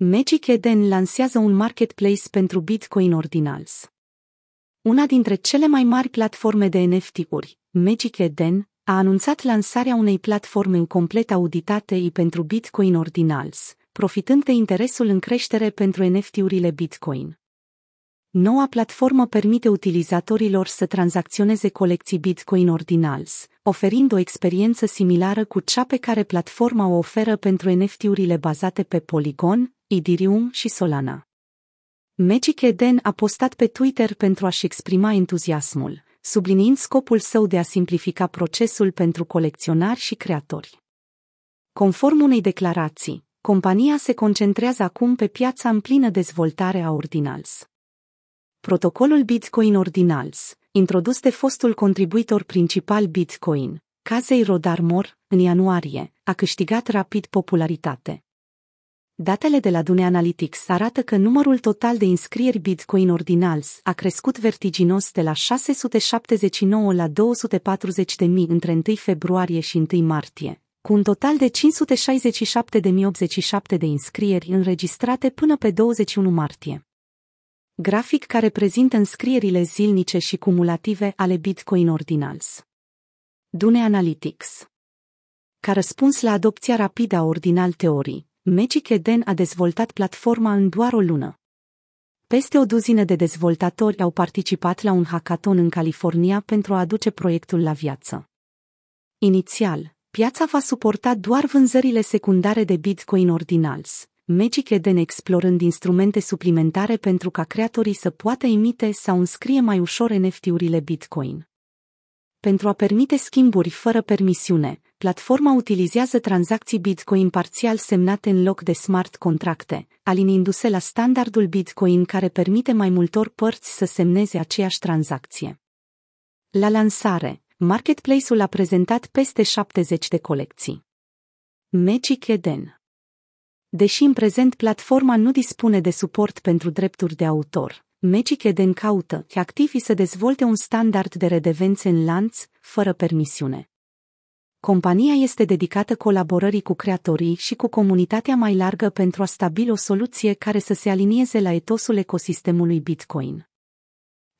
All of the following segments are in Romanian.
Magic Eden lansează un marketplace pentru Bitcoin Ordinals. Una dintre cele mai mari platforme de NFT-uri, Magic Eden, a anunțat lansarea unei platforme complet auditate pentru Bitcoin Ordinals, profitând de interesul în creștere pentru NFT-urile Bitcoin. Noua platformă permite utilizatorilor să tranzacționeze colecții Bitcoin Ordinals, oferind o experiență similară cu cea pe care platforma o oferă pentru NFT-urile bazate pe Polygon, Ethereum și Solana. Magic Eden a postat pe Twitter pentru a-și exprima entuziasmul, subliniind scopul său de a simplifica procesul pentru colecționari și creatori. Conform unei declarații, compania se concentrează acum pe piața în plină dezvoltare a Ordinals. Protocolul Bitcoin Ordinals, introdus de fostul contribuitor principal Bitcoin, Casey Rodarmor, în ianuarie, a câștigat rapid popularitate. Datele de la Dune Analytics arată că numărul total de înscrieri Bitcoin Ordinals a crescut vertiginos de la 679 la 240 de mii între 1 februarie și 1 martie, cu un total de 567.087 de înscrieri înregistrate până pe 21 martie. Grafic care prezintă înscrierile zilnice și cumulative ale Bitcoin Ordinals. Dune Analytics Ca răspuns la adopția rapidă a Ordinal Teorii, Magic Eden a dezvoltat platforma în doar o lună. Peste o duzină de dezvoltatori au participat la un hackathon în California pentru a aduce proiectul la viață. Inițial, piața va suporta doar vânzările secundare de Bitcoin Ordinals, Magic Eden explorând instrumente suplimentare pentru ca creatorii să poată emite sau înscrie mai ușor NFT-urile Bitcoin. Pentru a permite schimburi fără permisiune, platforma utilizează tranzacții Bitcoin parțial semnate în loc de smart contracte, aliniindu-se la standardul Bitcoin care permite mai multor părți să semneze aceeași tranzacție. La lansare, marketplace-ul a prezentat peste 70 de colecții. Magic Eden Deși în prezent platforma nu dispune de suport pentru drepturi de autor, Magic Eden caută ca activii să dezvolte un standard de redevențe în lanț, fără permisiune. Compania este dedicată colaborării cu creatorii și cu comunitatea mai largă pentru a stabili o soluție care să se alinieze la etosul ecosistemului Bitcoin.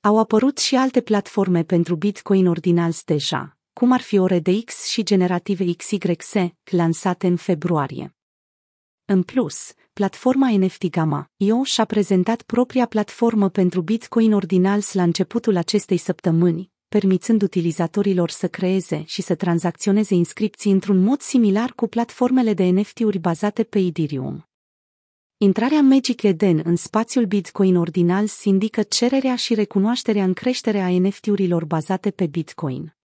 Au apărut și alte platforme pentru Bitcoin ordinals deja, cum ar fi ORDX și Generative XYZ, lansate în februarie. În plus, platforma NFT Gamma IO și-a prezentat propria platformă pentru Bitcoin Ordinals la începutul acestei săptămâni, permițând utilizatorilor să creeze și să tranzacționeze inscripții într-un mod similar cu platformele de NFT-uri bazate pe Ethereum. Intrarea Magic Eden în spațiul Bitcoin Ordinals indică cererea și recunoașterea în creștere a NFT-urilor bazate pe Bitcoin.